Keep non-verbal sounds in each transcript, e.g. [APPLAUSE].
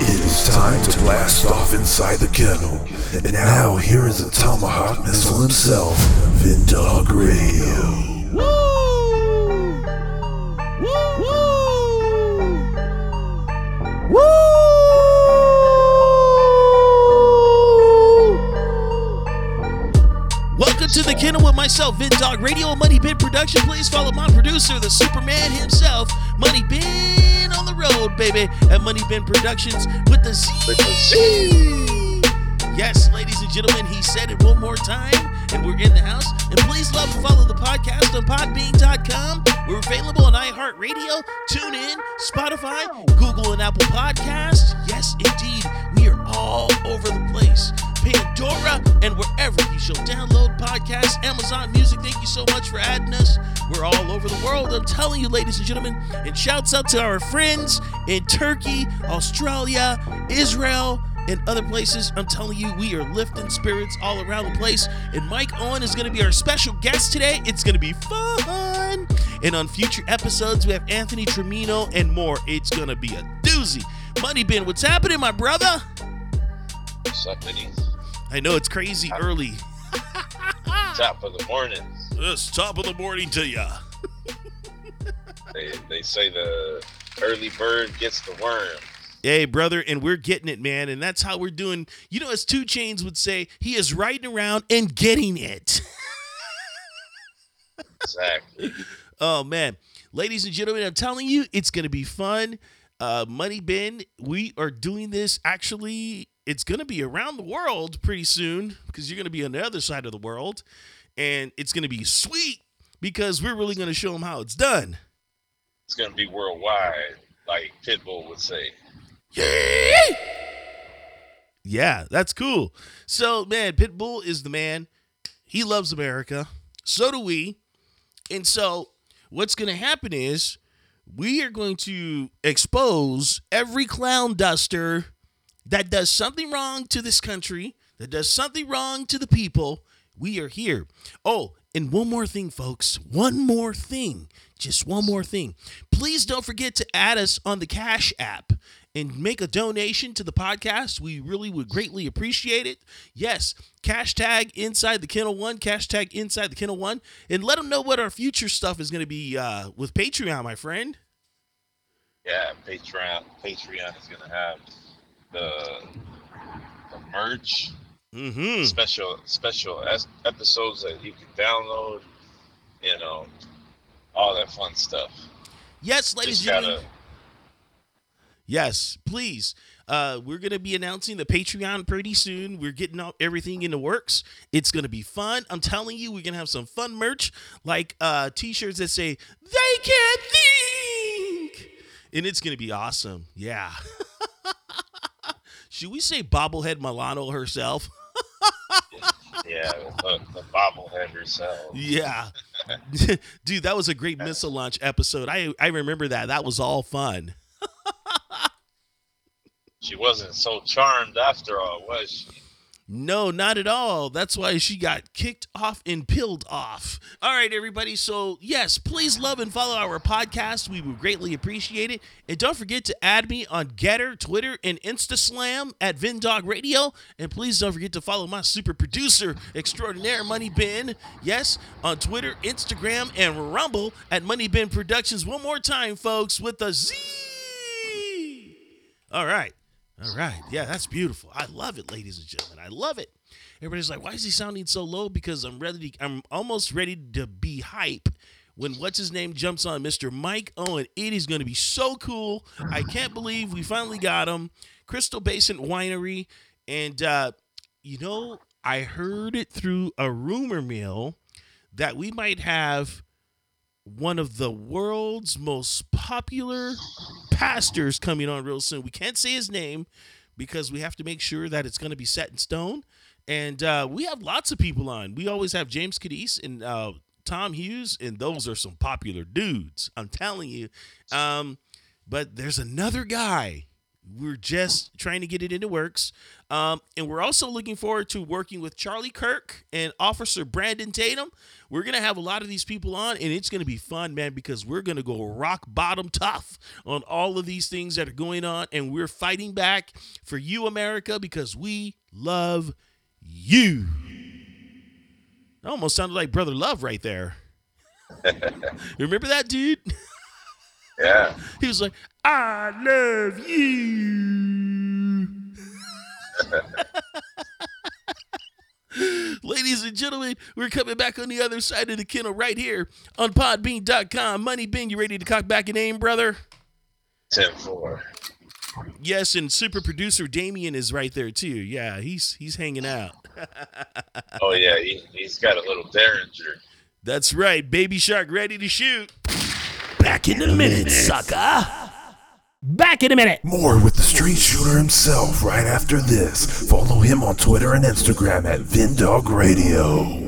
It is time to blast off inside the kennel. And now here is the Tomahawk Missile himself, Vindog Radio. Woo! Woo! Woo! Welcome to the kennel with myself, Vindog Radio and Money Bin Production. Please follow my producer, the Superman himself, Money Bin road, baby, at Money Bin Productions with the Z. Yes, ladies and gentlemen, he said it one more time, and we're in the house. And please love and follow the podcast on podbean.com. We're available on iHeartRadio, TuneIn, Spotify, Google, and Apple Podcasts. Yes, indeed, we are all over the place. Pandora, and wherever you shall download podcasts, Amazon Music. Thank you so much for adding us. We're all over the world. I'm telling you, ladies and gentlemen. And shouts out to our friends in Turkey, Australia, Israel, and other places. I'm telling you, we are lifting spirits all around the place. And Mike Owen is going to be our special guest today. It's going to be fun. And on future episodes, we have Anthony Tremino and more. It's going to be a doozy. Money Bin, what's happening, my brother? What's Vinny? I know it's crazy early. Top of the morning. It's top of the morning to ya. They, they say the early bird gets the worm. Hey, brother, and we're getting it, man. And that's how we're doing. You know, as 2 Chainz would say, he is riding around and getting it. Exactly. [LAUGHS] Oh man, ladies and gentlemen, I'm telling you, it's gonna be fun. Uh, Money Bin, we are doing this. Actually, it's gonna be around the world pretty soon because you're gonna be on the other side of the world, and it's gonna be sweet because we're really gonna show them how it's done. it's gonna be worldwide, like Pitbull would say. Yeah. Yeah, that's cool. So, man, Pitbull is the man. He loves America. So do we. And so, what's going to happen is we are going to expose every clown duster that does something wrong to this country, that does something wrong to the people. We are here. Oh, and one more thing, folks. One more thing. Just one more thing. Please don't forget to add us on the Cash app and make a donation to the podcast. We really would greatly appreciate it. Yes, cash tag inside the Kennel One, cash tag inside the Kennel One, and let them know what our future stuff is going to be uh, with Patreon, my friend. Yeah, Patreon. Patreon is gonna have the the merch, Mm-hmm. special special es- episodes that you can download. You know, all that fun stuff. Yes, ladies and gentlemen. Yes, please. Uh, we're going to be announcing the Patreon pretty soon. We're getting out everything in the works. It's going to be fun. I'm telling you, we're going to have some fun merch like uh, t shirts that say, They can't think. And it's going to be awesome. Yeah. [LAUGHS] Should we say bobblehead Milano herself? [LAUGHS] Yeah, the, the bobblehead herself. Yeah. [LAUGHS] Dude, that was a great missile launch episode. I, I remember that. That was all fun. [LAUGHS] She wasn't so charmed after all, was she? No, not at all. That's why she got kicked off and peeled off. All right, everybody. So, yes, please love and follow our podcast. We would greatly appreciate it. And don't forget to add me on Gettr, Twitter, and InstaSlam at Vindog Radio. And please don't forget to follow my super producer extraordinaire, Money Bin. Yes, on Twitter, Instagram, and Rumble at Money Bin Productions. One more time, folks, with the Z. All right. All right. Yeah, that's beautiful. I love it, ladies and gentlemen. I love it. Everybody's like, why is he sounding so low? Because I'm ready to, I'm almost ready to be hype when what's his name jumps on Mr. Mike Owen. It is going to be so cool. I can't believe we finally got him. Crystal Basin Winery. And uh, you know, I heard it through a rumor mill that we might have one of the world's most popular pastors coming on real soon. We can't say his name because we have to make sure that it's going to be set in stone. And uh, we have lots of people on. We always have James Cadiz and uh, Tom Hughes, and those are some popular dudes. I'm telling you. Um, but there's another guy We're just trying to get it into works. Um, and we're also looking forward to working with Charlie Kirk and Officer Brandon Tatum. We're going to have a lot of these people on, and it's going to be fun, man, because we're going to go rock bottom tough on all of these things that are going on. And we're fighting back for you, America, because we love you. That almost sounded like Brother Love right there. [LAUGHS] You Remember that dude? [LAUGHS] Yeah. He was like, I love you. [LAUGHS] Ladies and gentlemen, we're coming back on the other side of the kennel right here on podbean.com. Money Bin, you ready to cock back an aim, brother? 10 4. Yes, and super producer Damien is right there too. Yeah, he's he's hanging out. Oh, yeah. He, he's got a little derringer. That's right, baby shark ready to shoot. Back in a minute, sucker. Back in a minute. More with the street shooter himself right after this. Follow him on Twitter and Instagram at Vindog Radio.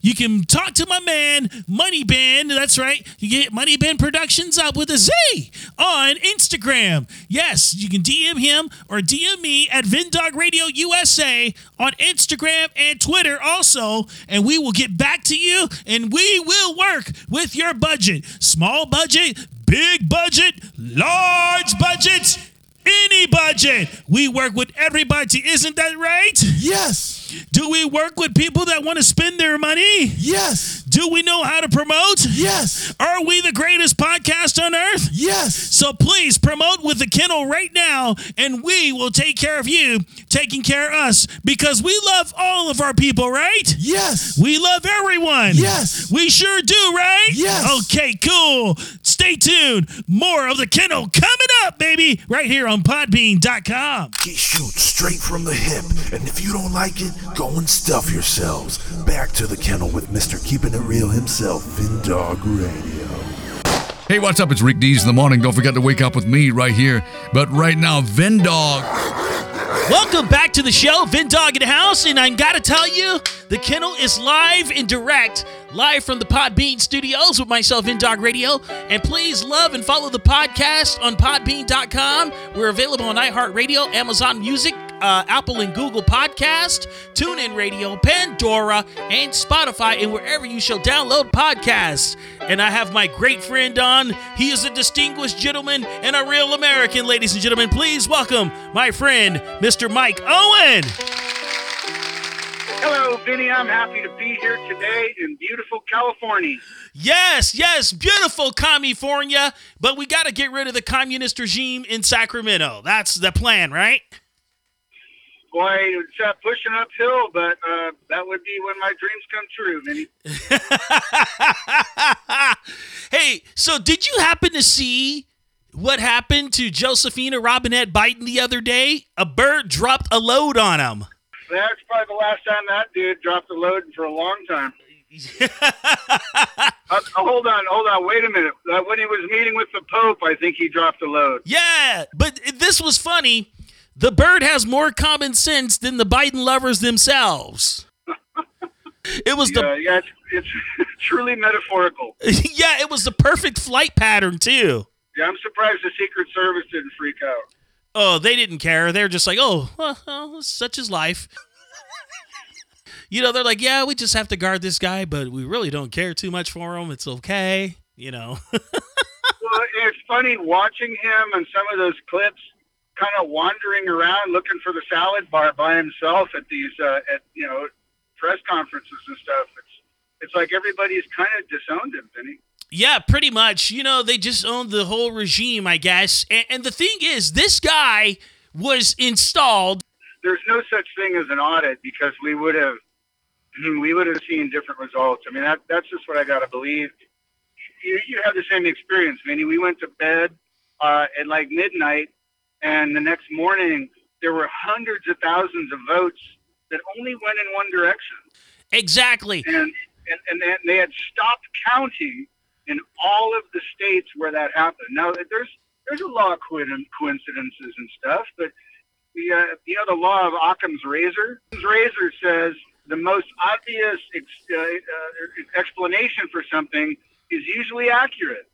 you can talk to my man, Money Bin. That's right. You get Money Bin Productions up with a Z on Instagram. Yes, you can DM him or DM me at Vindog Radio USA on Instagram and Twitter also. And we will get back to you and we will work with your budget. Small budget, big budget, large budgets. Any budget. We work with everybody. Isn't that right? Yes. Do we work with people that want to spend their money? Yes. Do we know how to promote? Yes. Are we the greatest podcast on earth? Yes. So please promote with the kennel right now, and we will take care of you, taking care of us, because we love all of our people, right? Yes. We love everyone. Yes. We sure do, right? Yes. Okay, cool. Stay tuned. More of the kennel coming up, baby, right here on podbean.com. He shoots straight from the hip, and if you don't like it, go and stuff yourselves. Back to the kennel with Mr. Keeping It Real himself, Vindog Radio. Hey, what's up? It's Rick Dees in the morning. Don't forget to wake up with me right here. But right now, Vendog. Welcome back to the show, Vin Dog in the house, and I gotta tell you, the kennel is live and direct, live from the Podbean studios with myself, Vin Dog Radio. And please love and follow the podcast on Podbean.com. We're available on iHeartRadio, Amazon Music, uh, Apple and Google Podcast, TuneIn Radio, Pandora, and Spotify, and wherever you shall download podcasts. And I have my great friend on. He is a distinguished gentleman and a real American, ladies and gentlemen. Please welcome my friend, Mr. Mike Owen. Hello, Vinny. I'm happy to be here today in beautiful California. Yes, yes, beautiful California, but we got to get rid of the communist regime in Sacramento. That's the plan, right? Boy, it's uh, pushing uphill, but uh, that would be when my dreams come true, Vinny. [LAUGHS] hey, so did you happen to see what happened to Josephina Robinette Biden the other day? A bird dropped a load on him. That's probably the last time that dude dropped a load for a long time. [LAUGHS] Uh, hold on, hold on. Wait a minute. Uh, when he was meeting with the Pope, I think he dropped a load. yeah, but this was funny. The bird has more common sense than the Biden lovers themselves. It was the Yeah, yeah, it's, it's [LAUGHS] truly metaphorical. [LAUGHS] yeah, it was the perfect flight pattern too. Yeah, I'm surprised the Secret Service didn't freak out. Oh, they didn't care. They're just like, oh, well, well, such is life. you know, they're like, yeah, we just have to guard this guy, but we really don't care too much for him. It's okay, you know. [LAUGHS] Well, it's funny watching him and some of those clips, kind of wandering around looking for the salad bar by himself at these, uh, at you know, press conferences and stuff. It's it's like everybody's kind of disowned him, Vinny. yeah, pretty much. You know, they just owned the whole regime, I guess. And, and the thing is, this guy was installed. There's no such thing as an audit because we would have [CLEARS THROAT] we would have seen different results. I mean, that that's just what I got to believe. You you have the same experience, Vinny. We went to bed uh, at like midnight and the next morning there were hundreds of thousands of votes that only went in one direction, Exactly. and and, and they- had stopped counting in all of the states where that happened. Now there's there's a law of coincidences and stuff, but the uh, you know the law of Occam's razor. Occam's razor says the most obvious ex- uh, uh, explanation for something is usually accurate.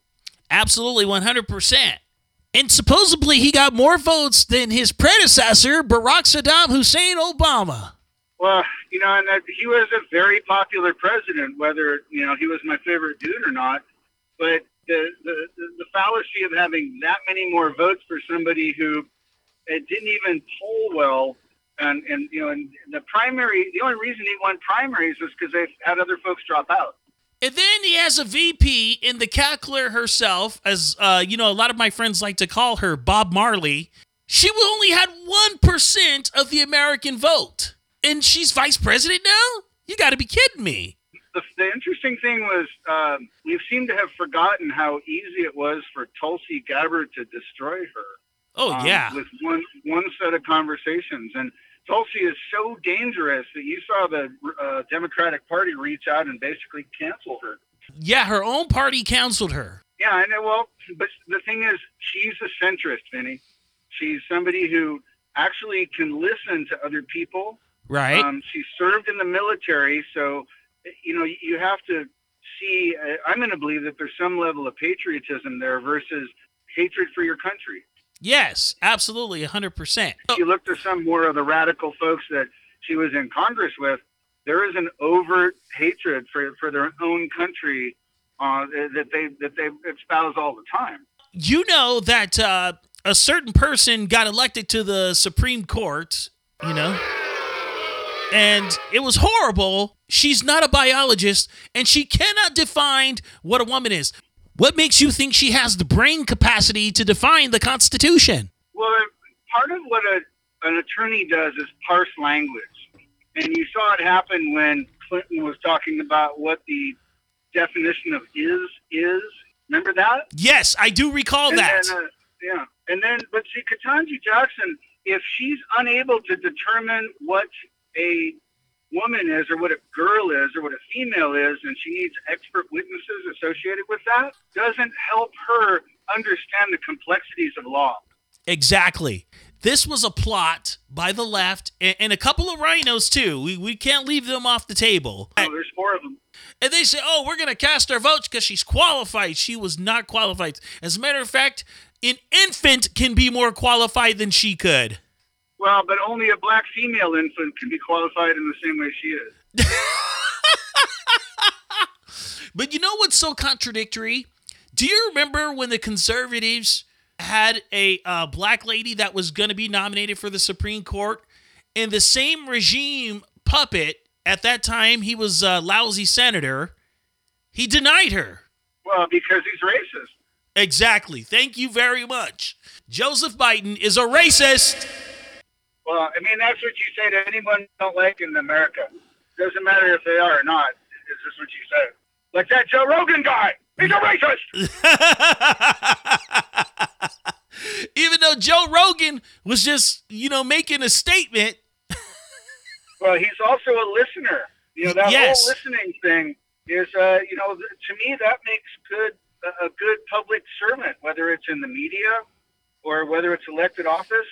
Absolutely, 100%. And supposedly he got more votes than his predecessor, Barack Saddam Hussein Obama. Well, you know, and that he was a very popular president, whether you know he was my favorite dude or not. But the the, the, fallacy of having that many more votes for somebody who it didn't even poll well, and and you know, and the primary, the only reason he won primaries was because they had other folks drop out. And then he has a VP in the calculator herself, as uh, you know, a lot of my friends like to call her Bob Marley. She only had 1% of the American vote. And she's vice president now? You got to be kidding me. The, the interesting thing was um, we seem to have forgotten how easy it was for Tulsi Gabbard to destroy her. Oh, um, yeah. with one one set of conversations. And Tulsi is so dangerous that you saw the uh, Democratic Party reach out and basically cancel her. Yeah, her own party canceled her. Yeah, I know. Well, but the thing is, she's a centrist, Vinny. She's somebody who actually can listen to other people. Right? Um, she served in the military, so you know you have to see. Uh, I'm going to believe that there's some level of patriotism there versus hatred for your country. Yes, absolutely, 100%. If you look to some more of the radical folks that she was in Congress with, there is an overt hatred for, for their own country uh, that they that they espouse all the time. you know that uh, a certain person got elected to the Supreme Court, you know, and it was horrible. She's not a biologist, and she cannot define what a woman is. What makes you think she has the brain capacity to define the Constitution? Well, part of what a, an attorney does is parse language, and you saw it happen when Clinton was talking about what the definition of is is. Remember that? Yes, I do recall And that. then, uh, yeah, and then but see, Ketanji Jackson, if she's unable to determine what a woman is, or what a girl is, or what a female is, and she needs expert witnesses associated with that, doesn't help her understand the complexities of law. Exactly. This was a plot by the left and, and a couple of RINOs, too. We, we can't leave them off the table. Oh, there's four of them. And they say, oh, we're going to cast our votes because she's qualified. She was not qualified. As a matter of fact, an infant can be more qualified than she could. Well, but only a black female infant can be qualified in the same way she is. [LAUGHS] But you know what's so contradictory? Do you remember when the conservatives had a uh, black lady that was going to be nominated for the Supreme Court? And the same regime puppet, at that time, he was a lousy senator, he denied her. Well, because he's racist. Exactly. Thank you very much. Joseph Biden is a racist. Well, I mean, that's what you say to anyone you don't like in America. Doesn't matter if they are or not. Is this what you say. Like that Joe Rogan guy. He's a racist. [LAUGHS] Even though Joe Rogan was just, you know, making a statement. [LAUGHS] Well, he's also a listener. You know, that Yes. whole listening thing is, uh, you know, to me, that makes good a a good public servant, whether it's in the media or whether it's elected office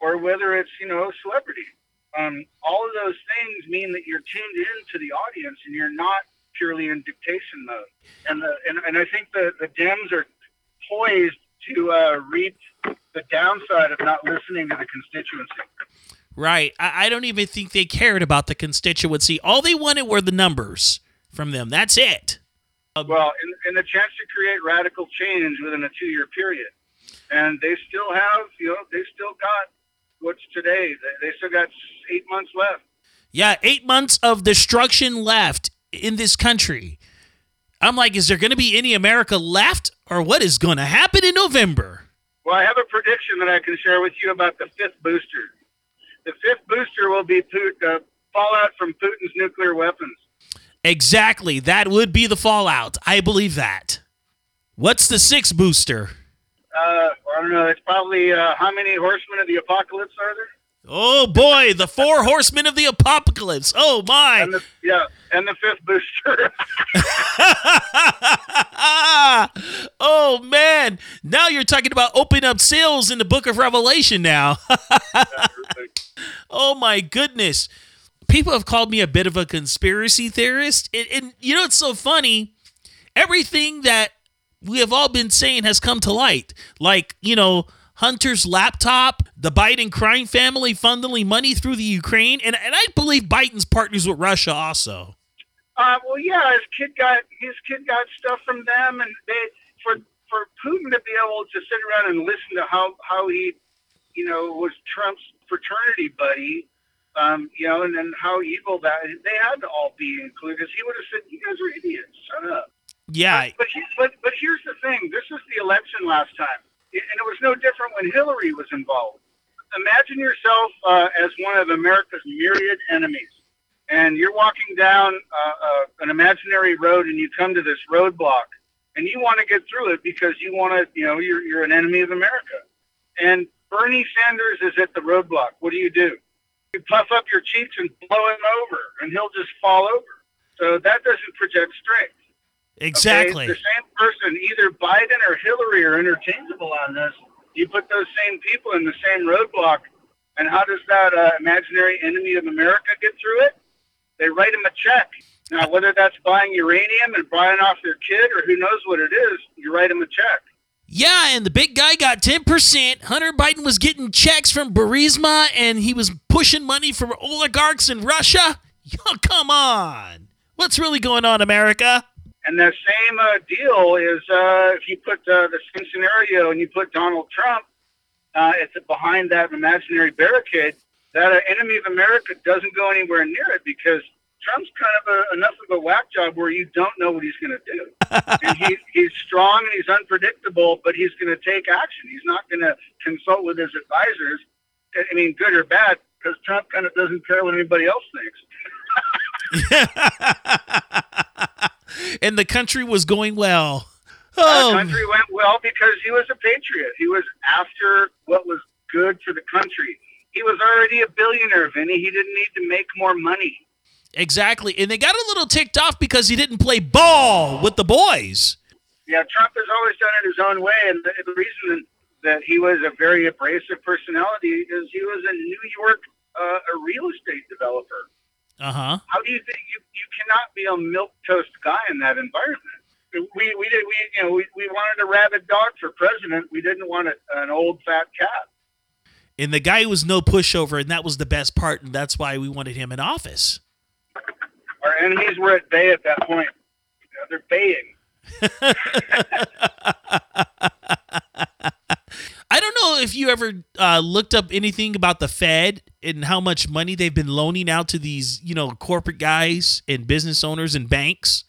or whether it's, you know, a celebrity. Um, all of those things mean that you're tuned in to the audience and you're not purely in dictation mode. And the, and, and I think the, the Dems are poised to uh, reap the downside of not listening to the constituency. Right. I, I don't even think they cared about the constituency. All they wanted were the numbers from them. That's it. Well, and, and the chance to create radical change within a two-year period, and they still have, you know, they still got what's today. They, still got eight months left. Yeah, eight months of destruction left in this country. I'm like, is there going to be any America left, or what is going to happen in November? Well, I have a prediction that I can share with you about the fifth booster. The fifth booster will be uh, fallout from Putin's nuclear weapons. Exactly. That would be the fallout. I believe that. What's the sixth booster? Uh, I don't know. It's probably uh, how many horsemen of the apocalypse are there? Oh boy, the four horsemen of the apocalypse. Oh my. And the, yeah, and the fifth booster. [LAUGHS] oh man. Now you're talking about opening up seals in the book of Revelation now. [LAUGHS] oh my goodness. People have called me a bit of a conspiracy theorist. And, and you know, it's so funny. Everything that we have all been saying has come to light. Like, you know, Hunter's laptop, the Biden crime family funneling money through the Ukraine, and, and I believe Biden's partners with Russia also. Uh, well, yeah, his kid got his kid got stuff from them, and they for for Putin to be able to sit around and listen to how how he, you know, was Trump's fraternity buddy, um, you know, and then how evil that they had to all be included. Because he would have said, "You guys are idiots. Shut up." Yeah. But he, but but here's the thing. This was the election last time, and it was no different when Hillary was involved. Imagine yourself uh, as one of America's myriad enemies, and you're walking down uh, uh, an imaginary road, and you come to this roadblock, and you want to get through it because you want to, you know, you're you're an enemy of America, and Bernie Sanders is at the roadblock. What do you do? You puff up your cheeks and blow him over, and he'll just fall over. So that doesn't project strength. Exactly. Okay? The same person, either Biden or Hillary, are interchangeable on this. You put those same people in the same roadblock, and how does that uh, imaginary enemy of America get through it? They write him a check. Now, whether that's buying uranium and buying off their kid, or who knows what it is, you write him a check. Yeah, and the big guy got 10%. Hunter Biden was getting checks from Burisma and he was pushing money from oligarchs in Russia. Oh, come on. What's really going on, America? And the same uh, deal is uh, if you put uh, the same scenario and you put Donald Trump uh, the, behind that imaginary barricade, that uh, enemy of America doesn't go anywhere near it because Trump's kind of a, enough of a whack job where you don't know what he's going to do. [LAUGHS] and he, he's strong and he's unpredictable, but he's going to take action. He's not going to consult with his advisors. I mean, good or bad, because Trump kind of doesn't care what anybody else thinks. [LAUGHS] and the country was going well. The Oh, country went well because he was a patriot. He was after what was good for the country. He was already a billionaire, Vinny. He didn't need to make more money. exactly. And they got a little ticked off because he didn't play ball with the boys. Yeah, Trump has always done it his own way, and the, the reason that he was a very abrasive personality is he was a New York uh, a real estate developer. Uh huh. How do you think you, you cannot be a milk toast guy in that environment? We we did we you know we, we wanted a rabid dog for president. We didn't want a, an old fat cat. And the guy was no pushover, and that was the best part, and that's why we wanted him in office. [LAUGHS] Our enemies were at bay at that point. They're baying. [LAUGHS] Know if you ever uh, looked up anything about the Fed and how much money they've been loaning out to these, you know, corporate guys and business owners and banks.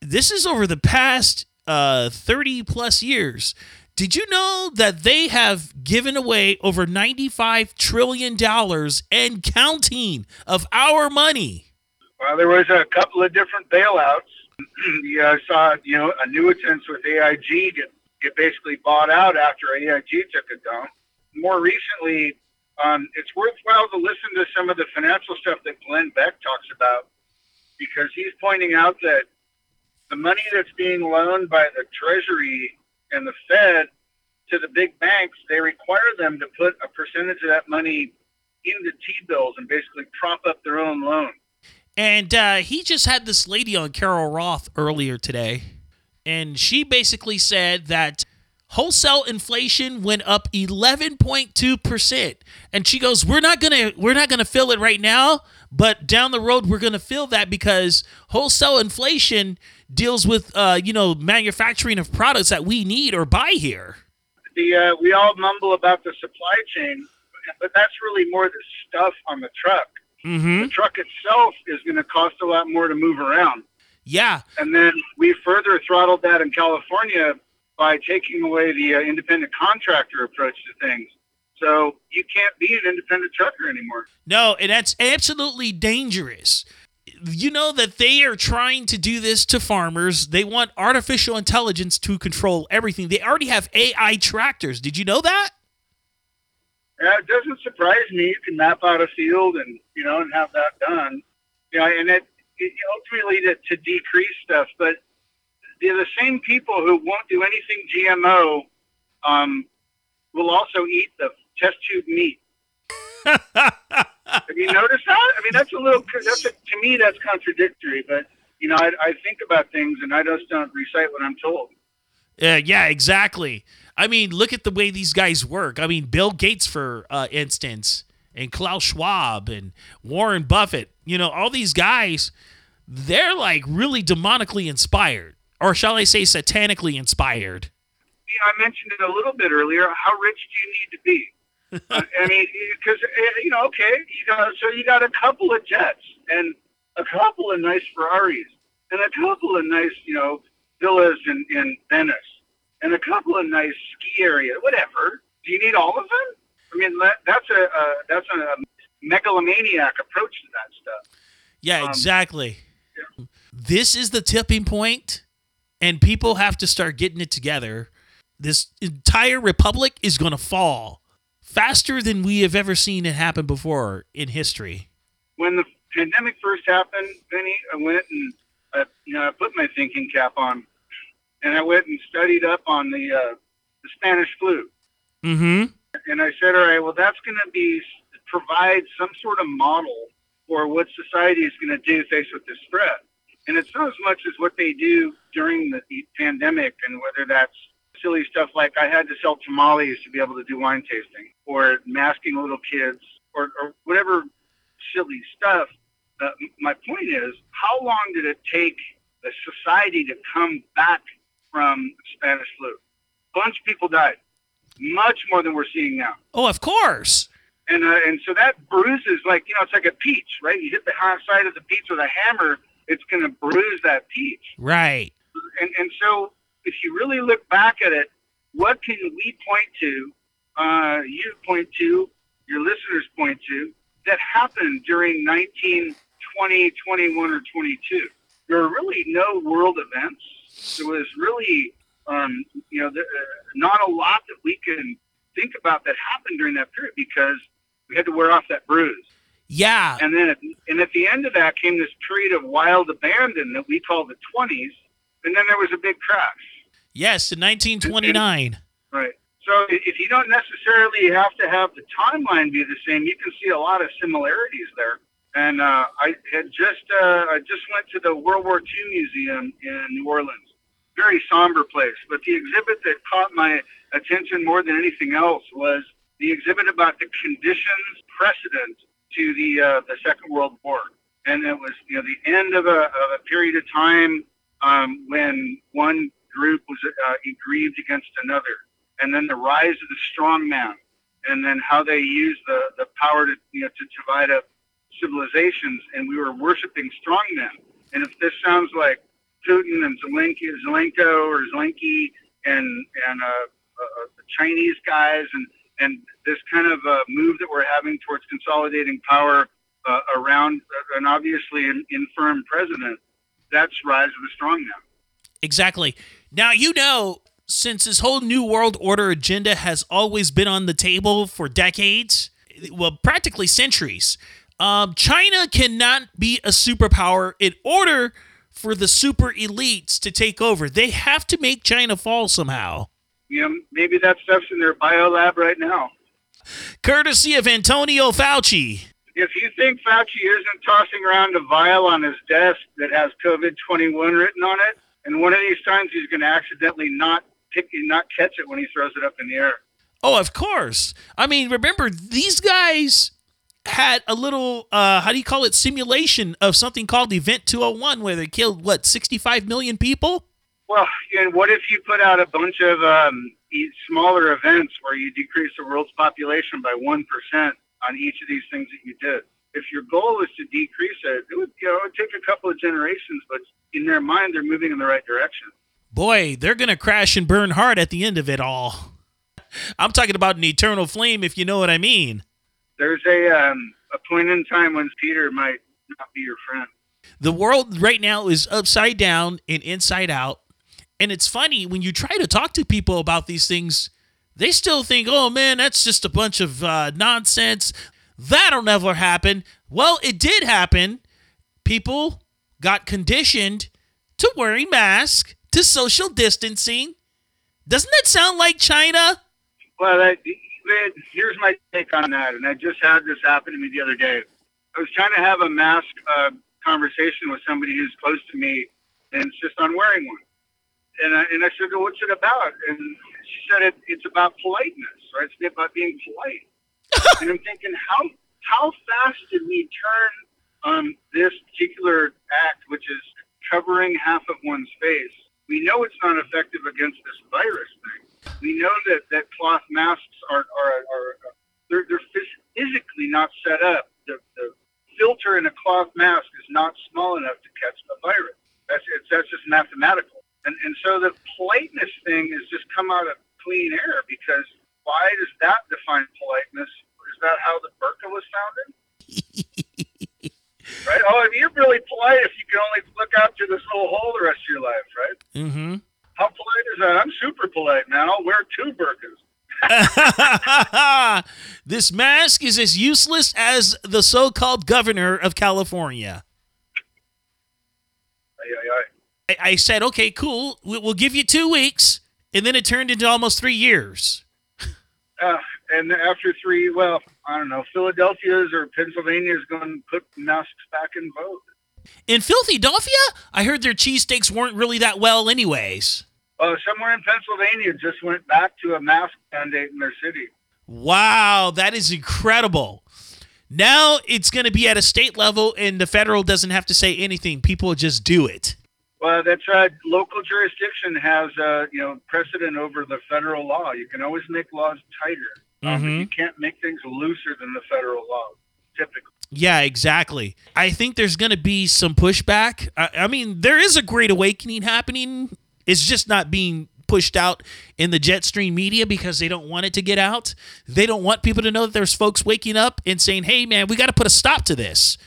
This is over the past uh, 30 plus years. Did you know that they have given away over $95 trillion and counting of our money? Well, there was a couple of different bailouts. [CLEARS THROAT] yeah, I saw, you know, annuitants with AIG get, get basically bought out after AIG took it down. More recently, um, it's worthwhile to listen to some of the financial stuff that Glenn Beck talks about because he's pointing out that the money that's being loaned by the Treasury and the Fed to the big banks, they require them to put a percentage of that money into T-bills and basically prop up their own loan. And uh, he just had this lady on Carol Roth earlier today, and she basically said that wholesale inflation went up 11.2 percent. And she goes, "We're not gonna we're not gonna feel it right now, but down the road we're gonna feel that because wholesale inflation deals with uh, you know manufacturing of products that we need or buy here." the uh, we all mumble about the supply chain, but that's really more the stuff on the truck. Mm-hmm. The truck itself is going to cost a lot more to move around, Yeah, and then we further throttled that in California by taking away the uh, independent contractor approach to things. So you can't be an independent trucker anymore. No, and that's absolutely dangerous. you know that they are trying to do this to farmers. They want artificial intelligence to control everything. They already have AI tractors. Did you know that? Yeah, it doesn't surprise me. You can map out a field and you know and have that done. Yeah, and it, it ultimately to, to decrease stuff. But they're the same people who won't do anything GMO. Um, will also eat the test tube meat. [LAUGHS] Have you noticed that? I mean, that's a little. That's a, to me, that's contradictory. But you know, I, I think about things and I just don't recite what I'm told. Uh, yeah, exactly. I mean, look at the way these guys work. I mean, Bill Gates, for uh, instance, and Klaus Schwab and Warren Buffett. You know, all these guys, they're like really demonically inspired, or shall I say, satanically inspired. Yeah, I mentioned it a little bit earlier. How rich do you need to be? [LAUGHS] uh, I mean, because you know, okay, you got so you got a couple of jets and a couple of nice Ferraris and a couple of nice, you know, villas in, in Venice and a couple of nice ski areas, whatever. Do you need all of them? I mean, that's a uh, that's a megalomaniac approach to that stuff. Yeah, Um, exactly. yeah. This is the tipping point, and people have to start getting it together. This entire republic is going to fall faster than we have ever seen it happen before in history. When the pandemic first happened, Benny, I went and uh, you know I put my thinking cap on, and I went and studied up on the uh, the Spanish flu. Mm-hmm. And I said, all right, well, that's going to be provide some sort of model for what society is going to do faced with this threat. And it's not as much as what they do during the, pandemic, and whether that's silly stuff like I had to sell tamales to be able to do wine tasting, or masking little kids, or, or whatever silly stuff. Uh, my point is, how long did it take the society to come back from Spanish flu? A bunch of people died, much more than we're seeing now Oh, of course. and uh, and so that bruises like you know it's like a peach, right? You hit the high side of the peach with a hammer, it's going to bruise that peach. Right. And and so if you really look back at it, what can we point to? Uh, you point to, your listeners point to that happened during 19, 20, 21, or 22. There were really no world events. There was really, um, you know, uh, not a lot that we can think about that happened during that period because we had to wear off that bruise. Yeah. And then, at, and at the end of that came this period of wild abandon that we call the 20s. And then there was a big crash. Yes, in 1929. Right. So if you don't necessarily have to have the timeline be the same, you can see a lot of similarities there. And uh, I had just uh, I just went to the World War II Museum in New Orleans. Very somber place, but the exhibit that caught my attention more than anything else was the exhibit about the conditions precedent to the uh, the Second World War, and it was you know the end of a, of a period of time um, when one group was uh, aggrieved against another, and then the rise of the strong man, and then how they used the, the power to you know to divide up civilizations, and we were worshiping strong men. And if this sounds like Putin and Zelensky, Zelenko or Zelensky and and uh, uh, the Chinese guys, and and this kind of uh, move that we're having towards consolidating power uh, around an obviously an infirm president, that's rise of the strong now. Exactly. Now, you know, since this whole New World Order agenda has always been on the table for decades, well, practically centuries, um, China cannot be a superpower in order for the super elites to take over. They have to make China fall somehow. Know, maybe that stuff's in their bio lab right now. Courtesy of Antonio Fauci. If you think Fauci isn't tossing around a vial on his desk that has COVID 21 written on it, and one of these times he's going to accidentally not pick, not catch it when he throws it up in the air. Oh, of course. I mean, remember, these guys had a little, uh, how do you call it, simulation of something called Event 201 where they killed, what, 65 million people? Well, and what if you put out a bunch of um, smaller events where you decrease the world's population by 1% on each of these things that you did? If your goal is to decrease it, it would, you know, it would take a couple of generations, but in their mind, they're moving in the right direction. Boy, they're going to crash and burn hard at the end of it all. I'm talking about an eternal flame, if you know what I mean. There's a, um, a point in time when Peter might not be your friend. The world right now is upside down and inside out. And it's funny when you try to talk to people about these things, they still think, oh man, that's just a bunch of uh, nonsense. That'll never happen. Well, it did happen. People got conditioned to wearing masks, to social distancing. Doesn't that sound like China? Well, that, man, here's my take on that, and I just had this happen to me the other day. I was trying to have a mask uh, conversation with somebody who's close to me and insist on wearing one. And I, and I said, well, what's it about? And she said, it, it's about politeness, right? It's about being polite. [LAUGHS] and I'm thinking, how how fast did we turn on this particular act, which is covering half of one's face? We know it's not effective against this virus thing. We know that, that cloth masks are, are, are they're, they're physically not set up. The, the filter in a cloth mask is not small enough to catch the virus. That's, it's, that's just mathematical. And, and so the politeness thing has just come out of clean air because why does that define politeness? Is that how the burqa was founded? [LAUGHS] right? Oh, you're really polite if you can only look out through this little hole the rest of your life, right? Mm-hmm. How polite is that? I'm super polite, man. I'll wear two burqas. [LAUGHS] this mask is as useless as the so called governor of California. I, I said, okay, cool. We- We'll give you two weeks. And then it turned into almost three years. Uh, and after three, well, I don't know, Philadelphia's or Pennsylvania's going to put masks back in vogue. In Philadelphia, I heard their cheesesteaks weren't really that well, anyways. Uh, somewhere in Pennsylvania just went back to a mask mandate in their city. Wow, that is incredible. Now it's going to be at a state level, and the federal doesn't have to say anything. People just do it. Well, that's right. Local jurisdiction has, uh, you know, precedent over the federal law. You can always make laws tighter. Um, but Mhm. you can't make things looser than the federal law, typically. Yeah, exactly. I think there's going to be some pushback. I, I mean, there is a great awakening happening. It's just not being pushed out in the jet stream media because they don't want it to get out. They don't want people to know that there's folks waking up and saying, hey, man, we got to put a stop to this.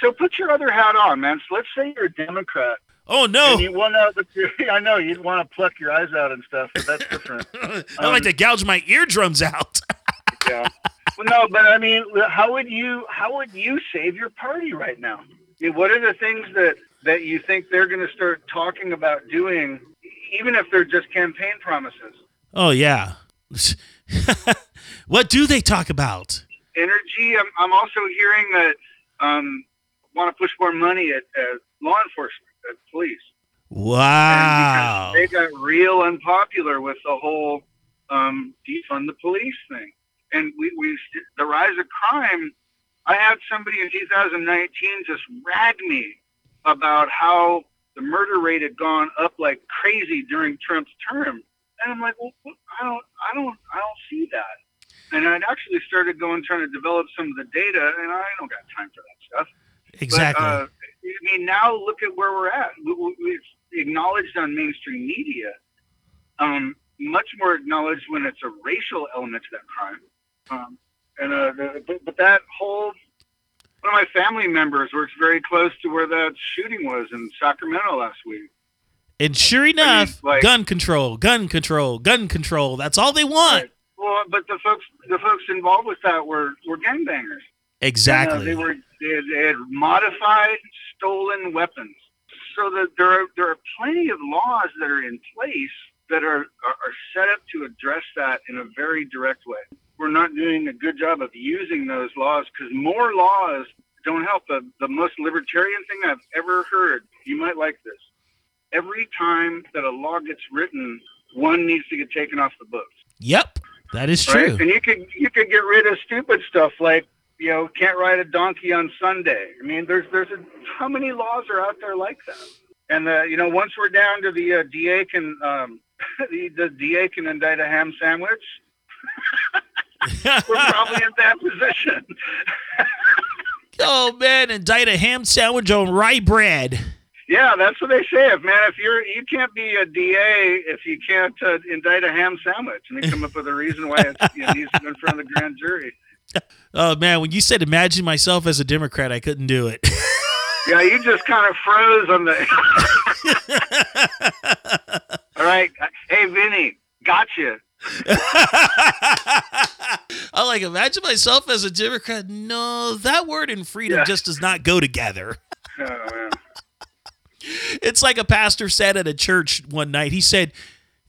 So put your other hat on, man. So let's say you're a Democrat. Oh, no. And you want [LAUGHS] to, I know you'd want to pluck your eyes out and stuff, but that's different. [LAUGHS] I like um, to gouge my eardrums out. yeah. [LAUGHS] Well, no, but I mean, how would you how would you save your party right now? I mean, what are the things that that you think they're going to start talking about doing, even if they're just campaign promises? oh, yeah. [LAUGHS] what do they talk about? Energy. I'm, I'm also hearing that um, want to push more money at, at law enforcement, at police. Wow. They got real unpopular with the whole um, defund the police thing, and we, we the rise of crime. I had somebody in 2019 just rag me about how the murder rate had gone up like crazy during Trump's term, and I'm like, well, I don't, I don't, I don't see that. And I'd actually started going trying to develop some of the data, and I don't got time for that stuff. Exactly. But, uh, I mean, now look at where we're at. We, we, we've acknowledged on mainstream media, um, much more acknowledged when it's a racial element to that crime. Um, and uh, the, but, but that whole one of my family members works very close to where that shooting was in Sacramento last week. and sure enough, like- gun control, gun control, gun control. That's all they want. Right. Well, but the folks the folks involved with that were were gangbangers. Exactly. And, uh, they were they had, they had modified stolen weapons. So that there are there are plenty of laws that are in place that are, are are set up to address that in a very direct way. We're not doing a good job of using those laws because more laws don't help. The, the most libertarian thing I've ever heard. You might like this. Every time that a law gets written, one needs to get taken off the books Yep, that is right? true. And you could you could get rid of stupid stuff like you know can't ride a donkey on Sunday. I mean, there's there's a, how many laws are out there like that? And uh, you know, once we're down to the uh, DA can um, [LAUGHS] the, the DA can indict a ham sandwich, [LAUGHS] we're probably in that position. [LAUGHS] oh man, indict a ham sandwich on rye bread. Yeah, that's what they say. If man, if you're you can't be a DA if you can't uh, indict a ham sandwich, and they come up with a reason why it's, you know, needs to go in front of the grand jury. [LAUGHS] Oh man, when you said imagine myself as a Democrat, I couldn't do it. [LAUGHS] Yeah, you just kind of froze on the. All right. Hey, Vinny, gotcha. I like imagine myself as a Democrat. No, that word and freedom Yeah. just does not go together. [LAUGHS] Oh, man. It's like a pastor said at a church one night. He said,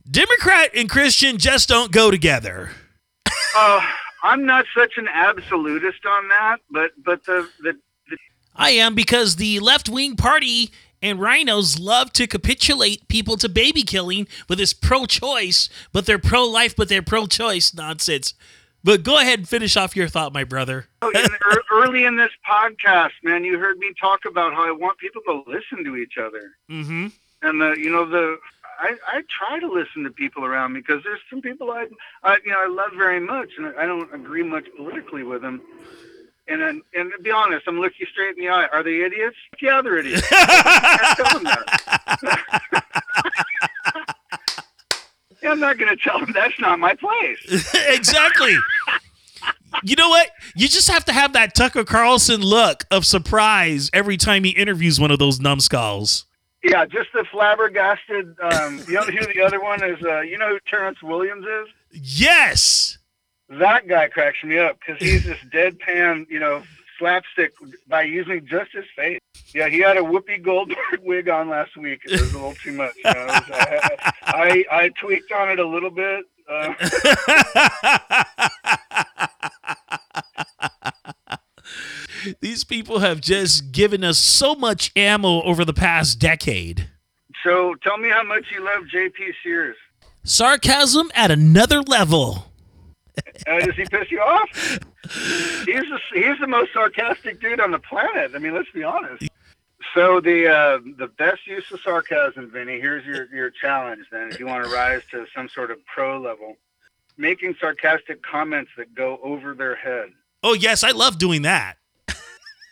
Democrat and Christian just don't go together. Uh, I'm not such an absolutist on that, but but the the I am because the left wing party and RINOs love to capitulate people to baby killing with this pro choice, but they're pro life, but they're pro choice nonsense. But go ahead and finish off your thought, my brother. Oh, [LAUGHS] early in this podcast, man, you heard me talk about how I want people to listen to each other, Mm-hmm. and the you know the I, I try to listen to people around me because there's some people I, I you know I love very much, and I don't agree much politically with them. And then- and to be honest, I'm looking straight in the eye. Are they idiots? Yeah, they're idiots. [LAUGHS] I tell them that. [LAUGHS] Yeah, I'm not going to tell them that's not my place. [LAUGHS] exactly. You know what? You just have to have that Tucker Carlson look of surprise every time he interviews one of those numbskulls. Yeah, just the flabbergasted. Um, you know who the other one is? Uh, you know who Terrence Williams is? Yes. That guy cracks me up because he's this [LAUGHS] deadpan, you know, slapstick by using just his face. Yeah, he had a Whoopi Goldberg [LAUGHS] wig on last week. It was a little too much. You know? Was- I, I I tweaked on it a little bit. Uh, [LAUGHS] These people have just given us so much ammo over the past decade. so tell me how much you love J.P. Sears. Sarcasm at another level. Uh, does he piss you off? He's the, he's the most sarcastic dude on the planet. I mean, let's be honest. So the uh, the best use of sarcasm, Vinny. Here's your your challenge. Then, if you want to rise to some sort of pro level, making sarcastic comments that go over their head. Oh, yes, I love doing that.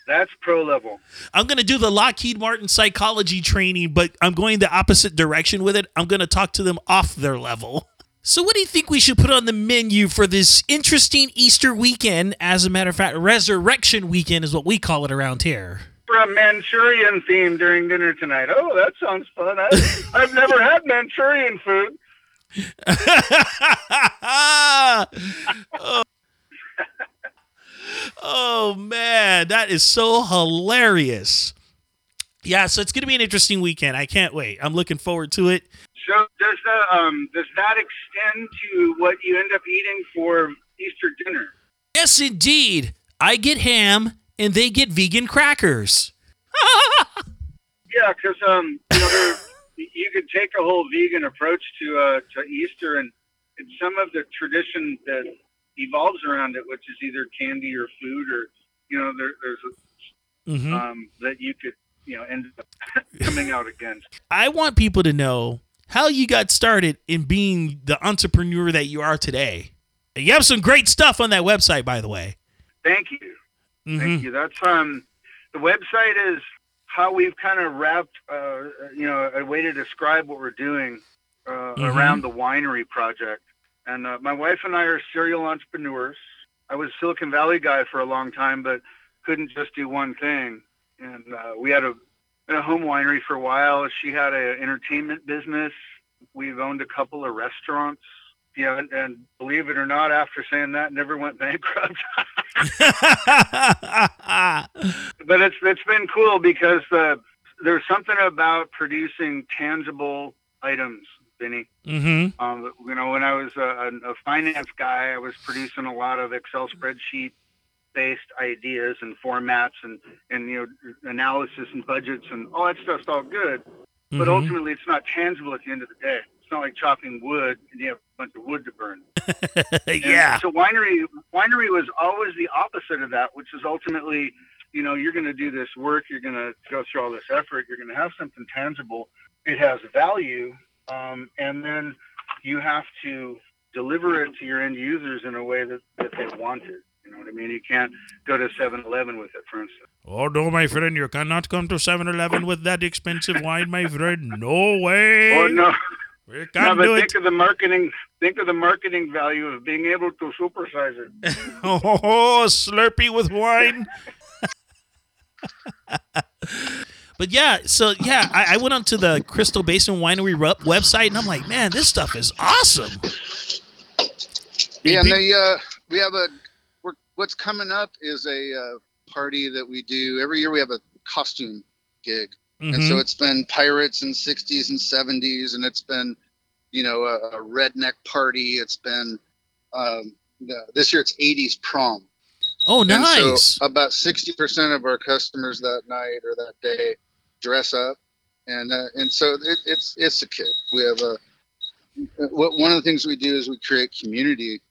That's pro level. I'm going to do the Lockheed Martin psychology training, but I'm going the opposite direction with it. I'm going to talk to them off their level. So, what do you think we should put on the menu for this interesting Easter weekend? As a matter of fact, Resurrection Weekend is what we call it around here. For a Manchurian theme during dinner tonight. Oh, that sounds fun. I, I've never had Manchurian food. oh. [LAUGHS] Oh, man, that is so hilarious. Yeah, so it's going to be an interesting weekend. I can't wait. I'm looking forward to it. Does the um does that extend to what you end up eating for Easter dinner? Yes, indeed. I get ham and they get vegan crackers. Yeah, because um, you know, you could take a whole vegan approach to uh, to Easter, and, and some of the tradition that evolves around it, which is either candy or food, or you know, there, there's Mhm. um, that you could you know end up [LAUGHS] coming out against. I want people to know how you got started in being the entrepreneur that you are today. And you have some great stuff on that website, by the way. Thank you, Mhm. thank you. That's um, the website is how we've kind of wrapped uh, you know a way to describe what we're doing uh, Mhm. around the winery project. And uh, my wife and I are serial entrepreneurs. I was a Silicon Valley guy for a long time, but couldn't just do one thing. And uh, we had a, a home winery for a while. She had an entertainment business. We've owned a couple of restaurants. Yeah, and, and believe it or not, after saying that, never went bankrupt. [LAUGHS] but it's it's been cool because uh, there's something about producing tangible items, Vinny. hmm Um, you know, when I was a, a finance guy, I was producing a lot of Excel spreadsheet based ideas and formats and, and, you know, analysis and budgets and all that stuff's all good. But Mhm. ultimately, it's not tangible at the end of the day. It's not like chopping wood and you have a bunch of wood to burn. [LAUGHS] And yeah. So winery, winery was always the opposite of that, which is ultimately, you know, you're going to do this work, you're going to go through all this effort, you're going to have something tangible. It has value, um, and then you have to deliver it to your end users in a way that, that they want it. You know what I mean? You can't go to 7-Eleven with it, for instance. Oh, no, my friend, you cannot come to 7 Eleven with that expensive wine, my friend. No way. Oh, no, We no, can't but do think it. of the marketing. Think of the marketing value of being able to supersize it. [LAUGHS] Oh, Slurpee with wine. [LAUGHS] But yeah, so yeah, I, I went onto the Crystal Basin Winery ru- website and I'm like, man, this stuff is awesome. Yeah, and Be- they, uh, we have a we're, what's coming up is a uh, party that we do every year. We have a costume gig, and Mhm. so it's been pirates in '60s and '70s, and it's been you know a, a redneck party. It's been um, the, this year it's '80s prom. oh, And nice. so about 60% of our customers that night or that day dress up. And, uh, and so it, it's, it's a kick. We have a, what, one of the things we do is we create community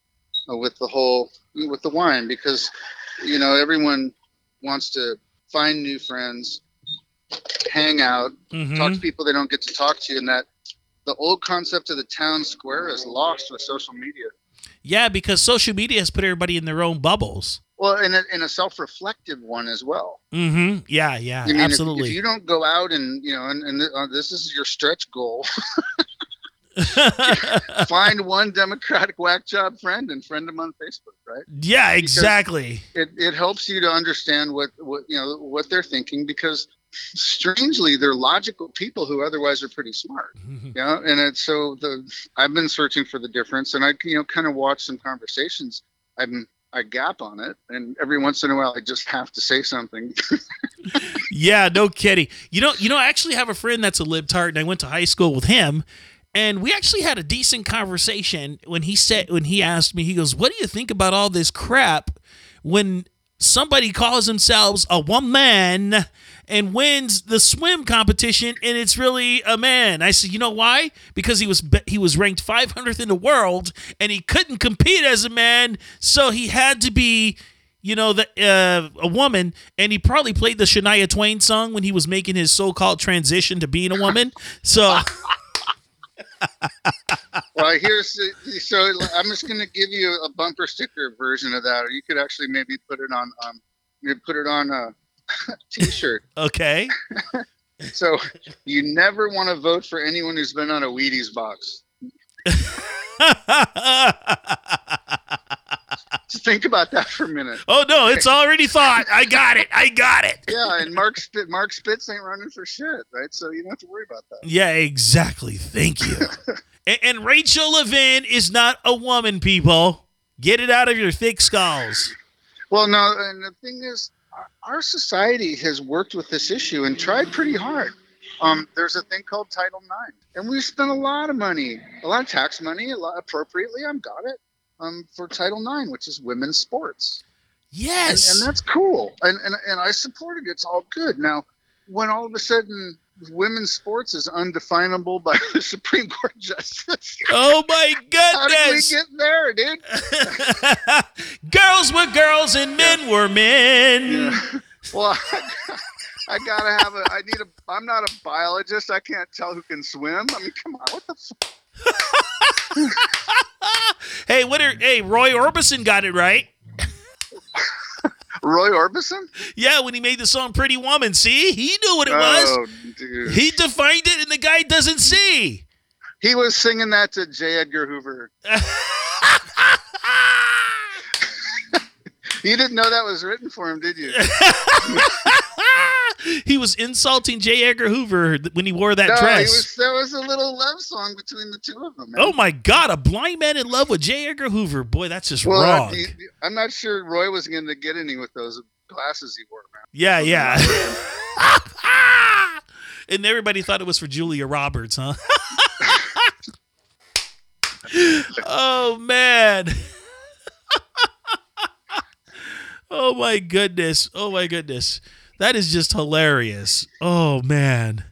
uh, with the whole, with the wine because, you know, everyone wants to find new friends, hang out, Mhm. talk to people they don't get to talk to. And that the old concept of the town square is lost with social media. Yeah, because social media has put everybody in their own bubbles. Well, and a, and a self-reflective one as well. Mm-hmm. Yeah, yeah, I mean, if- absolutely. If, you don't go out and you know, and, and uh, this is your stretch goal, [LAUGHS] [LAUGHS] find one Democratic whack job friend and friend them on Facebook, right? yeah, exactly. It, it helps you to understand what what you know what they're thinking because strangely they're logical people who otherwise are pretty smart. Mm-hmm. You know, and it's so the I've been searching for the difference, and I you know kind of watch some conversations. I'm I gap on it, and every once in a while I just have to say something. [LAUGHS] Yeah, no kidding. You know, you know, I actually have a friend that's a libtard, and I went to high school with him, and we actually had a decent conversation when he said when he asked me, he goes, "What do you think about all this crap when somebody calls themselves a woman and wins the swim competition and it's really a man?" I said, "You know why? Because he was he was ranked 500th in the world and he couldn't compete as a man, so he had to be." you know, the uh, a woman, and he probably played the Shania Twain song when he was making his so-called transition to being a woman. So, Well, here's the- so I'm just going to give you a bumper sticker version of that, or you could actually maybe put it on um, you put it on a [LAUGHS] t-shirt. okay, [LAUGHS] So you never want to vote for anyone who's been on a Wheaties box. [LAUGHS] Just think about that for a minute. oh no, it's already thought. I got it. I got it. Yeah, and Mark Spit, Mark Spitz ain't running for shit, right? So you don't have to worry about that. Yeah, exactly. Thank you. [LAUGHS] and, and Rachel Levine is not a woman, people. Get it out of your thick skulls. Well, no, and the thing is, our- society has worked with this issue and tried pretty hard. Um, there's a thing called Title IX, and we've spent a lot of money, a lot of tax money, a lot appropriately. I've got it um, for Title IX, which is women's sports, Yes. and that's cool. And, and and I supported it. It's all good. Now, when all of a sudden women's sports is undefinable by [LAUGHS] the Supreme Court justice, oh my goodness! how did we get there, dude? [LAUGHS] girls were girls and men were men. Yeah. Well, [LAUGHS] I, gotta have a. I need a. I'm not a biologist. I can't tell who can swim. I mean, come on. What the? F- [LAUGHS] Hey, what are hey Roy Orbison got it right. [LAUGHS] Roy Orbison? Yeah, when he made the song Pretty Woman, see? He knew what it oh, was. Oh, dude. He defined it and the guy doesn't see. He was singing that to J. Edgar Hoover. [LAUGHS] You didn't know that was written for him, did you? [LAUGHS] he was insulting J. Edgar Hoover when he wore that no, dress. was, there was a little love song between the two of them. man. Oh my God, a blind man in love with J. Edgar Hoover. Boy, that's just well, wrong. he- I'm not sure Roy was going to get any with those glasses he wore, man. yeah, yeah. [LAUGHS] and everybody thought it was for Julia Roberts, huh? [LAUGHS] oh man. oh my goodness. Oh my goodness. That is just hilarious. Oh man.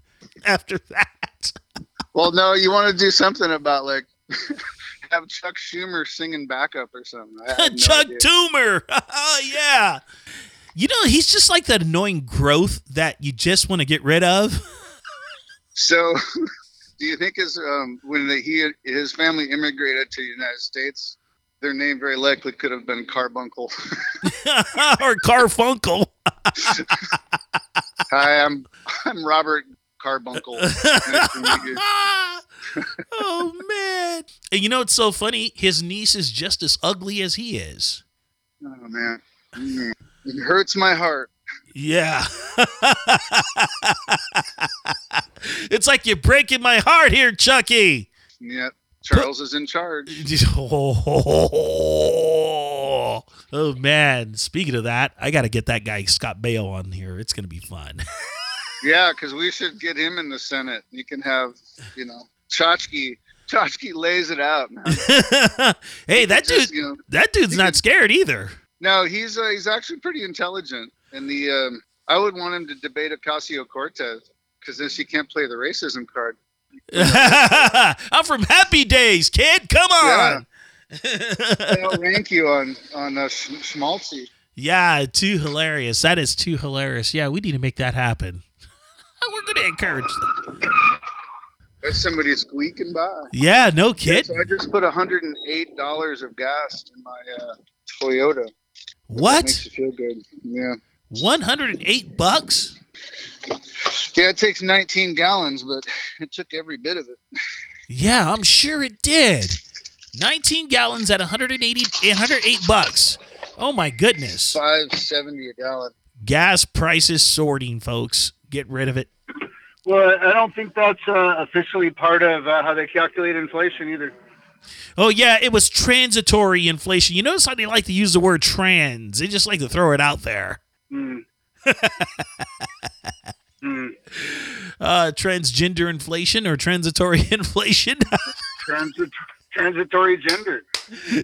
After that. Well, no, you want to do something about like [LAUGHS] have Chuck Schumer singing backup or something. [LAUGHS] No Chuck idea. Toomer. [LAUGHS] Oh yeah. You know, he's just like that annoying growth that you just want to get rid of. So, do you think his um, when the, he his family immigrated to the United States, their name very likely could have been Carbuncle? or Carfunkel. Hi, I'm I'm Robert Carbuncle. Nice to meet you. [LAUGHS] oh man. And you know it's so funny? His niece is just as ugly as he is. Oh man, it hurts my heart. Yeah. [LAUGHS] it's like you're breaking my heart here, Chucky. Yep. Charles is in charge. [LAUGHS] Oh, man. Speaking of that, I got to get that guy Scott Baio on here. It's going to be fun. [LAUGHS] Yeah, because we should get him in the Senate. You can have, you know, Chachki. Chachki lays it out. [LAUGHS] Hey, that dude, Just, you know, that dude's not scared either. no, he's uh, he's actually pretty intelligent, and the um, I would want him to debate Ocasio Cortez because then she can't play the racism card. [LAUGHS] I'm from Happy Days, kid. Come on. I'll [LAUGHS] rank you on on uh, Sch- Schmaltzy. Yeah, too hilarious. That is too hilarious. Yeah, we need to make that happen. [LAUGHS] We're going to encourage them. That's somebody squeaking by. Yeah, no kid. So I just put hundred and eight dollars of gas in my uh, Toyota. What? Makes you feel good. Yeah. 108 bucks? Yeah, it takes 19 gallons, but it took every bit of it. Yeah, I'm sure it did. 19 gallons at 180 108 bucks. Oh my goodness. 570 a gallon. Gas prices sorting, folks. Get rid of it. Well, I don't think that's uh, officially part of uh, how they calculate inflation either. Oh yeah, it was transitory inflation. You notice how they like to use the word trans. They just like to throw it out there. Hmm. [LAUGHS] Uh, transgender inflation or transitory [LAUGHS] inflation? Transit- transitory gender.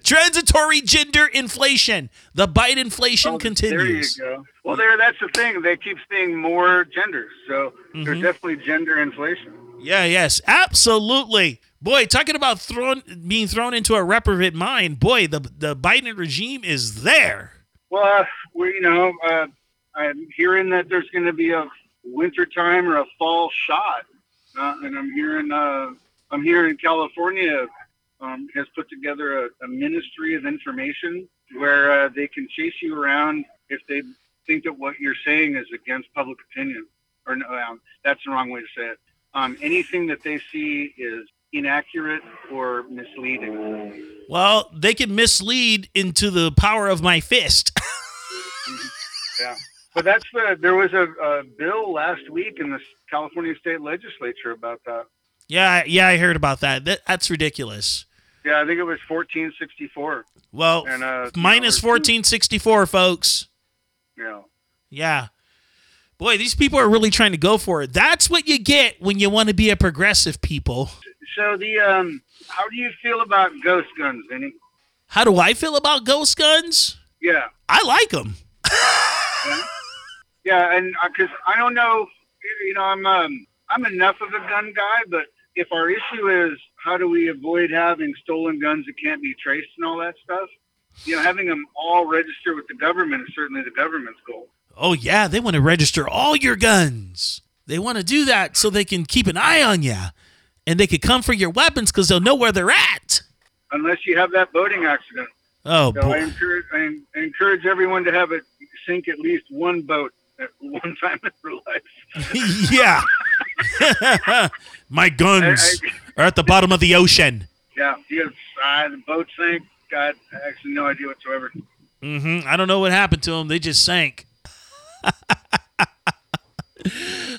transitory gender inflation. The Biden inflation Oh, continues. There you go. Well, there. That's the thing. They keep seeing more genders, so Mhm. there's definitely gender inflation. Yeah, yes, absolutely. Boy, talking about thrown being thrown into a reprobate mind. Boy, the the Biden regime is there. Well, uh, we, you know, uh, I'm hearing that there's going to be a winter time or a fall shot, uh, and I'm hearing, uh, I'm hearing California um, has put together a, a ministry of information where uh, they can chase you around if they think that what you're saying is against public opinion. Or no, um, that's the wrong way to say it. Um, anything that they see is inaccurate or misleading. Well, they can mislead into the power of my fist. [LAUGHS] Yeah, but that's the. There was a, a bill last week in the California state legislature about that. yeah, yeah, I heard about that. that that's ridiculous. Yeah, I think it was fourteen sixty four. Well, And uh, minus there's two- fourteen sixty four, folks. Yeah. Yeah. Boy, these people are really trying to go for it. That's what you get when you want to be a progressive people. So the um, how do you feel about ghost guns, Vinny? How do I feel about ghost guns? Yeah, I like them. yeah, and because I don't know, you know, I'm um, I'm enough of a gun guy, but if our issue is how do we avoid having stolen guns that can't be traced and all that stuff, you know, having them all register with the government is certainly the government's goal. Oh, yeah, they want to register all your guns. They want to do that so they can keep an eye on you and they could come for your weapons because they'll know where they're at. Unless you have that boating accident. Oh, So I boy. encourage encourage, I encourage everyone to have it sink at least one boat at [LAUGHS] one time in their life. [LAUGHS] yeah. [LAUGHS] My guns I- are at the bottom of the ocean. Yeah, have uh, the boat sank. Got actually no idea whatsoever. Mm-hmm. I don't know what happened to them. They just sank.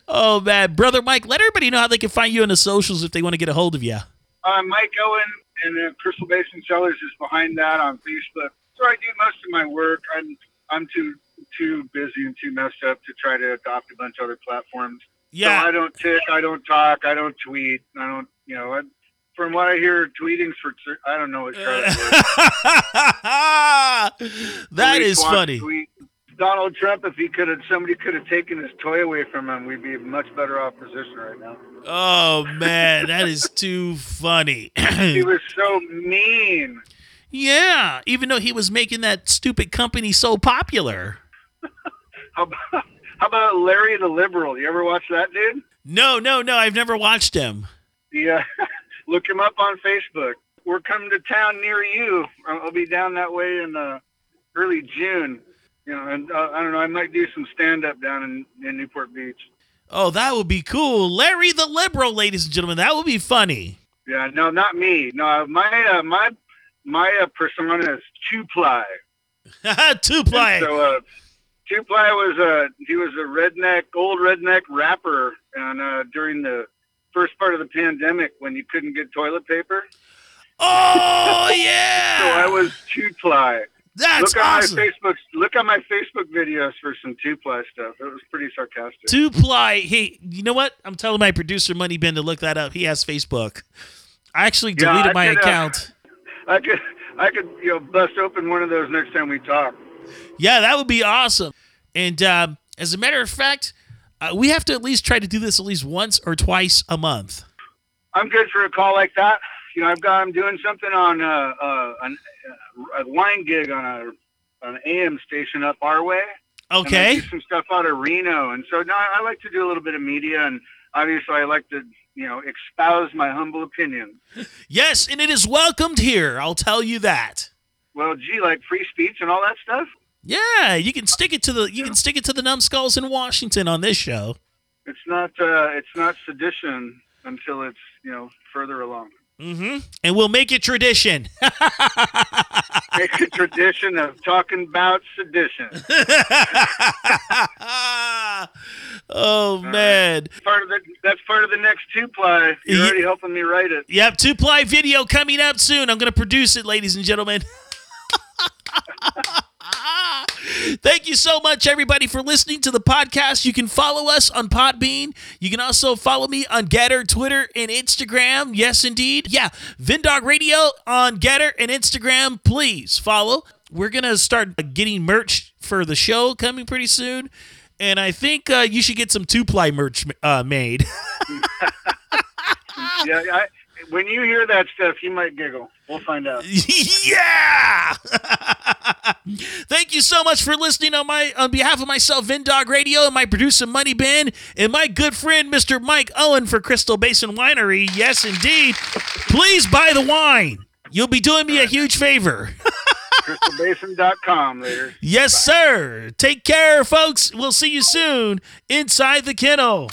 oh, man. Brother Mike, let everybody know how they can find you on the socials if they want to get a hold of you. Uh, Mike Owen and uh, Crystal Basin Cellars is behind that on Facebook. So I do most of my work. I'm I'm too too busy and too messed up to try to adopt a bunch of other platforms. Yeah. So I don't tick, I don't talk, I don't tweet, I don't, you know, I, from what I hear, tweeting's for, I don't know what Charlotte's [LAUGHS] that is funny. tweet. Donald Trump, if he could have, somebody could have taken his toy away from him, we'd be in much better off position right now. Oh, man. That is [LAUGHS] too funny. [CLEARS THROAT] He was so mean. yeah. Even though he was making that stupid company so popular. How about, how about Larry the Liberal? You ever watch that dude? No, no, no. I've never watched him. Yeah, [LAUGHS] look him up on Facebook. We're coming to town near you. I'll be down that way in uh, early June. You know, and uh, I don't know. I might do some stand up down in, in Newport Beach. Oh, that would be cool. Larry the Liberal, ladies and gentlemen. That would be funny. Yeah, no, not me. No, my uh, my my uh, persona is two ply. [LAUGHS] Two play. So uh, Two Ply was a he was a redneck, old redneck rapper, and uh, during the first part of the pandemic when you couldn't get toilet paper, Oh [LAUGHS] yeah! so I was Two Ply. that's look on awesome. my Facebook. Look on my Facebook videos for some Two Ply stuff. It was pretty sarcastic. Two ply. Hey, you know what? I'm telling my producer Money Bin to look that up. He has Facebook. I actually Yeah, deleted I my could, uh, account. I could I could you know bust open one of those next time we talk. Yeah, that would be awesome. And um, as a matter of fact, uh, we have to at least try to do this at least once or twice a month. I'm good for a call like that. You know, I've got I'm doing something on uh, uh, an, uh, a wine gig on a an AM station up our way. Okay. some stuff out of Reno, and so now I like to do a little bit of media, and obviously I like to you know espouse my humble opinion. Yes, and it is welcomed here. I'll tell you that. Well, gee, like free speech and all that stuff. Yeah, you can stick it to the you can stick it to the numbskulls in Washington on this show. It's not uh, it's not sedition until it's you know further along. Mm-hmm. And we'll make it tradition. [LAUGHS] Make a tradition of talking about sedition. [LAUGHS] oh man. Part of the that's part of the next two ply. You're already helping me write it. Yep, two ply video coming up soon. I'm going to produce it, ladies and gentlemen. [LAUGHS] [LAUGHS] Thank you so much, everybody, for listening to the podcast. You can follow us on Podbean. You can also follow me on Gettr, Twitter, and Instagram. Yes, indeed. Yeah, VinnDogg Radio on Gettr and Instagram. Please follow. We're going to start getting merch for the show coming pretty soon. And I think uh, you should get some two ply merch uh, made. [LAUGHS] Yeah, I, when you hear that stuff, you might giggle. We'll find out. [LAUGHS] yeah. [LAUGHS] Thank you so much for listening on my on behalf of myself, VinnDogg Radio, and my producer Money Bin, and my good friend Mr. Mike Owen for Crystal Basin Winery. Yes, indeed. Please buy the wine. You'll be doing me a huge favor. [LAUGHS] CrystalBasin.com later. yes, sir. Take care, folks. We'll see you soon inside the kennel.